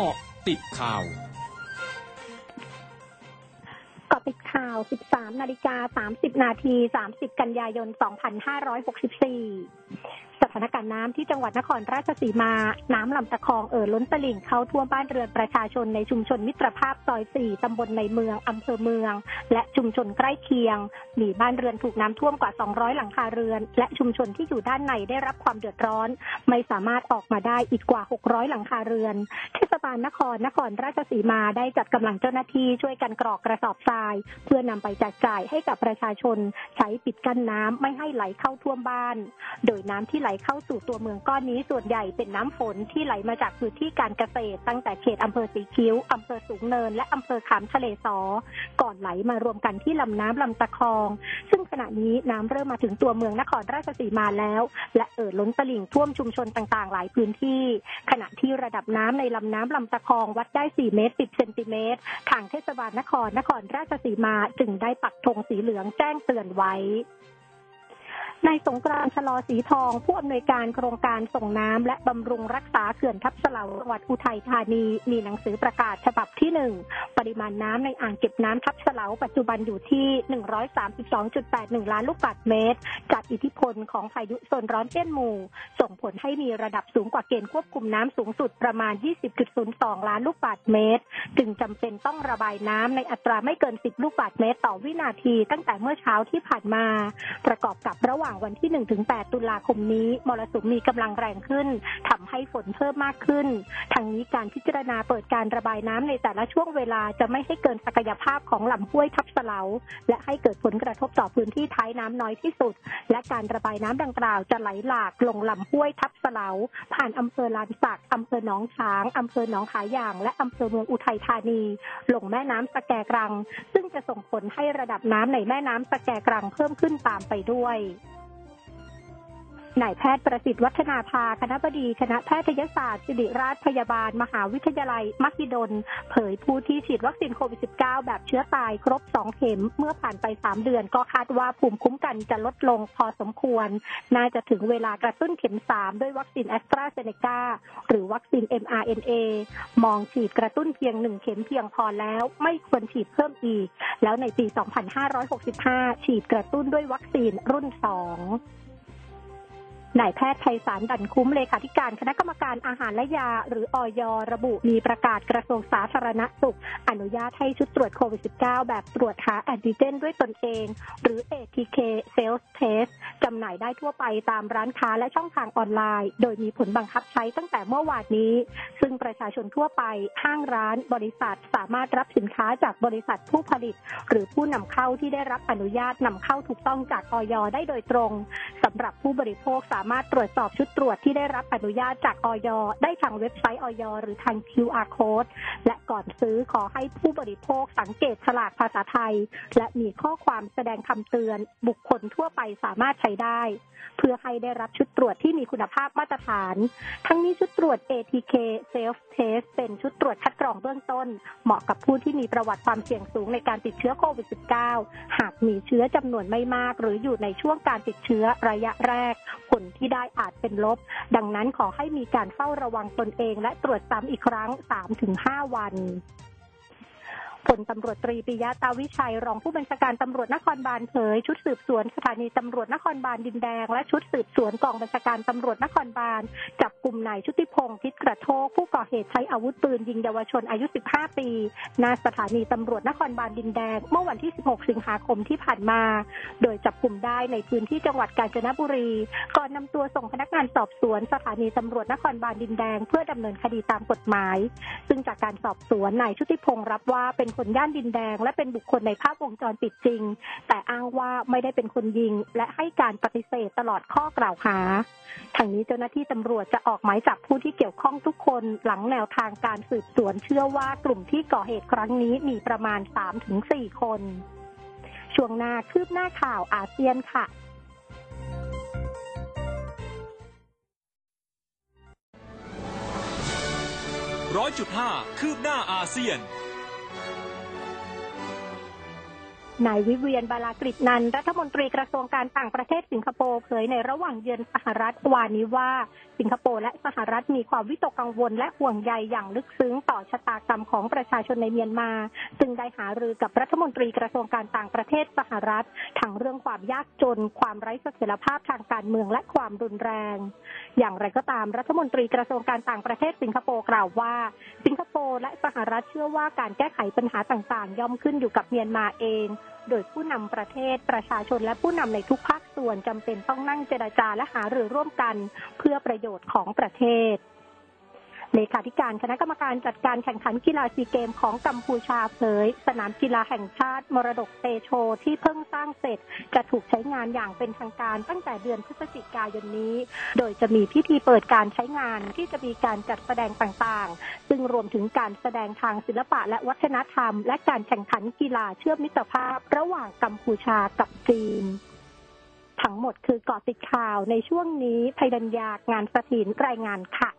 เกาะติดข่าวเกาะติดข่าว 13 นาฬิกา 30 นาที 30 กันยายน 2564 ถานการณ์น้ำที่จังหวัดนครราชสีมา น้ำลำตะคองเอ่อล้นตลิ่งเข้าท่วมบ้านเรือนประชาชนในชุมชนมิตรภาพซอย4ตำบลในเมืองอำเภอเมือง และชุมชนใกล้เคียง มีบ้านเรือนถูกน้ำท่วมกว่า 200 หลังคาเรือน และชุมชนที่อยู่ด้านในได้รับความเดือดร้อน ไม่สามารถออกมาได้อีกกว่า 600 หลังคาเรือนเทศบาลนครนครราชสีมาได้จัดกำลังเจ้าหน้าที่ช่วยกันกรอกกระสอบทราย เพื่อนำไปแจกจ่ายให้กับประชาชน ใช้ปิดกั้นน้ำไม่ให้ไหลเข้าท่วมบ้าน โดยน้ำที่ไหลเข้าสู่ตัวเมืองก้อนนี้ส่วนใหญ่เป็นน้ำฝนที่ไหลมาจากพื้นที่การเกษตร ตั้งแต่เขตอำเภอสีคิ้วอำเภอสูงเนิน และอำเภอขามทะเลสอ ก่อนไหลมารวมกันที่ลำน้ำลำตะคอง ซึ่งขณะนี้น้ำเริ่มมาถึงตัวเมืองนครราชสีมาแล้ว และเอ่อล้นตลิ่งท่วมชุมชนต่างๆ หลายพื้นที่ ขณะที่ระดับน้ำในลำน้ำลำตะคองวัดได้ 4 เมตร 10 เซนติเมตร ทางเทศบาลนครนครราชสีมาจึงได้ปักธงสีเหลืองแจ้งเตือนไว้ นายสงกรานต์ชะลอสีทอง ผู้อำนวยการโครงการส่งน้ำและบำรุงรักษาเขื่อนทับเสลาจังหวัดอุทัยธานี มีหนังสือประกาศฉบับที่หนึ่งปริมาณน้ำในอ่างเก็บน้ำทับเสลาปัจจุบันอยู่ที่ 132.81 ล้านลูกบาศก์เมตร จากอิทธิพลของพายุโซนร้อนเตี้ยนหมู่ ส่งผลให้มีระดับสูงกว่าเกณฑ์ควบคุมน้ำสูงสุดประมาณ 20.02 ล้านลูกบาศก์เมตร จึงจำเป็นต้องระบายน้ำในอัตราไม่เกิน 10 ลูกบาศก์เมตร ต่อวินาที ตั้งแต่เมื่อเช้าที่ผ่านมา ประกอบกับระหว่างวันที่ 1-8 ตุลาคมนี้ มรสุมมีกำลังแรงขึ้นทำให้ฝนเพิ่มมากขึ้น ทางนี้การพิจารณาเปิดการระบายน้ำในแต่ละช่วงเวลาจะไม่ให้เกินศักยภาพของลำห้วยทับเสลาและให้เกิดผลกระทบต่อพื้นที่ท้ายน้ำน้อยที่สุด และการระบายน้ำดังกล่าวจะไหลหลากลงลำห้วยทับเสลาผ่านอำเภอลานสักอำเภอหนองช้างอำเภอหนองขาย่าง และอำเภอเมืองอุทัยธานี ลงแม่น้ำสแกกรัง ซึ่งจะส่งผลให้ระดับน้ำในแม่น้ำสแกกรังเพิ่มขึ้นตามไปด้วย นายแพทย์ประสิทธิ์วัฒนาภาคณบดีคณะแพทยศาสตร์ศิริราชพยาบาล มหาวิทยาลัย มหิดล เผยผู้ที่ฉีดวัคซีนโควิด -19 แบบเชื้อตายครบ 2 เข็ม เมื่อผ่านไป 3 เดือนก็คาดว่าภูมิคุ้มกันจะลดลงพอสมควร น่าจะถึงเวลากระตุ้นเข็ม 3 ด้วยวัคซีนแอสตราเซเนกาหรือวัคซีน mRNA มองฉีดกระตุ้นเพียง 1 เข็มเพียงพอแล้ว ไม่ควรฉีดเพิ่มอีก แล้วในปี 2565 ฉีดกระตุ้นด้วยวัคซีนรุ่น 2 นายแพทย์ไพศาลดันคุ้มเลขาธิการคณะกรรมการอาหารและยา หรืออยระบุมีประกาศกระทรวงสาธารณสุข อนุญาตให้ชุดตรวจโควิด -19 แบบตรวจหาแอนติเจนด้วยตนเอง หรือ ATK Self Test จำหน่ายได้ทั่วไปตามร้านค้าและช่องทางออนไลน์ โดยมีผลบังคับใช้ตั้งแต่เมื่อวานนี้ ซึ่งประชาชนทั่วไป ห้างร้าน บริษัทสามารถรับสินค้าจากบริษัทผู้ผลิต หรือผู้นำเข้าที่ได้รับอนุญาตนำเข้าถูกต้องจากอยได้โดยตรงสำหรับผู้บริโภคสาามารถตรวจสอบชุดตรวจที่ได้รับอนุญาตจากออยได้ทางเว็บไซต์อยหรือทาง QR code และก่อนซื้อขอให้ผู้บริโภคสังเกตฉลากภาษาไทย และมีข้อความแสดงคำเตือน บุคคลทั่วไปสามารถใช้ได้ เพื่อให้ได้รับชุดตรวจที่มีคุณภาพมาตรฐาน ทั้งนี้ชุดตรวจ ATK Self Test เป็นชุดตรวจคัดกรองเบื้องต้น เหมาะกับผู้ที่มีประวัติความเสี่ยงสูงในการติดเชื้อโควิด -19 หากมีเชื้อจำนวนไม่มาก หรืออยู่ในช่วงการติดเชื้อระยะแรก ผลที่ได้อาจเป็นลบ ดังนั้นขอให้มีการเฝ้าระวังตนเองและตรวจซ้ำอีกครั้ง 3-5 วัน พลตำรวจตรีปิยะตาวิชัย รองผู้บัญชาการตำรวจนครบาลเผย ชุดสืบสวนสถานีตำรวจนครบาลดินแดง และชุดสืบสวนกองบัญชาการตำรวจนครบาล จับกลุ่มนายชุติพงศ์ทิศกระโทกผู้ก่อเหตุใช้อาวุธปืนยิงเยาวชนอายุ 15 ปีณสถานีตำรวจนครบาลดินแดง เมื่อวันที่ 16 สิงหาคมที่ผ่านมา โดยจับกลุ่มได้ในพื้นที่จังหวัดกาญจนบุรี ก่อนนำตัวส่งพนักงานสอบสวน สถานีตำรวจนครบาลดินแดง เพื่อดำเนินคดีตามกฎหมาย ซึ่งจากการสอบสวนนายชุติพงศ์รับว่าเป็นคนย่านดินแดง และเป็นบุคคลในภาพวงจรปิดจริง แต่อ้างว่าไม่ได้เป็นคนยิง และให้การปฏิเสธตลอดข้อกล่าวหาทางนี้เจ้าหน้าที่ตำรวจจะออกหมายจับผู้ที่เกี่ยวข้องทุกคนหลังแนวทางการสืบสวนเชื่อว่ากลุ่มที่ก่อเหตุครั้งนี้มีประมาณ 3-4 คน ช่วงหน้าคืบหน้าข่าวอาเซียนค่ะร้อยจุดห้าคืบหน้าอาเซียน นายวิเวียนบาลากฤษนันรัฐมนตรีกระทรวงการต่างประเทศสิงคโปร์เผยในระหว่างเยือนสหรัฐวานนี้ว่า สิงคโปร์และสหรัฐมีความวิตกกังวลและห่วงใยอย่างลึกซึ้งต่อชะตากรรมของประชาชนในเมียนมา ซึ่งได้หารือกับรัฐมนตรีกระทรวงการต่างประเทศสหรัฐทั้งเรื่องความยากจน ความไร้เสถียรภาพทางการเมืองและความรุนแรง อย่างไรก็ตามรัฐมนตรีกระทรวงการต่างประเทศสิงคโปร์กล่าวว่า สิงคโปร์และสหรัฐเชื่อว่าการแก้ไขปัญหาต่างๆ ย่อมขึ้นอยู่กับเมียนมาเองโดยผู้นำประเทศประชาชนและผู้นำในทุกภาคส่วนจำเป็นต้องนั่งเจรจาและหารือร่วมกัน เพื่อประโยชน์ของประเทศ เลขาธิการคณะกรรมการจัดการแข่งขันกีฬาซีเกมของกัมพูชาเผย สนามกีฬาแห่งชาติมรดกเตโชที่เพิ่งสร้างเสร็จ จะถูกใช้งานอย่างเป็นทางการตั้งแต่เดือนพฤศจิกายนนี้ โดยจะมีพิธีเปิดการใช้งานที่จะมีการจัดแสดงต่างๆ ซึ่งรวมถึงการแสดงทางศิลปะและวัฒนธรรม และการแข่งขันกีฬาเชื่อมมิตรภาพ ระหว่างกัมพูชากับจีนทั้งหมดคือเกาะติดข่าวในช่วงนี้ภัยดัญญางานสถินรายงานค่ะ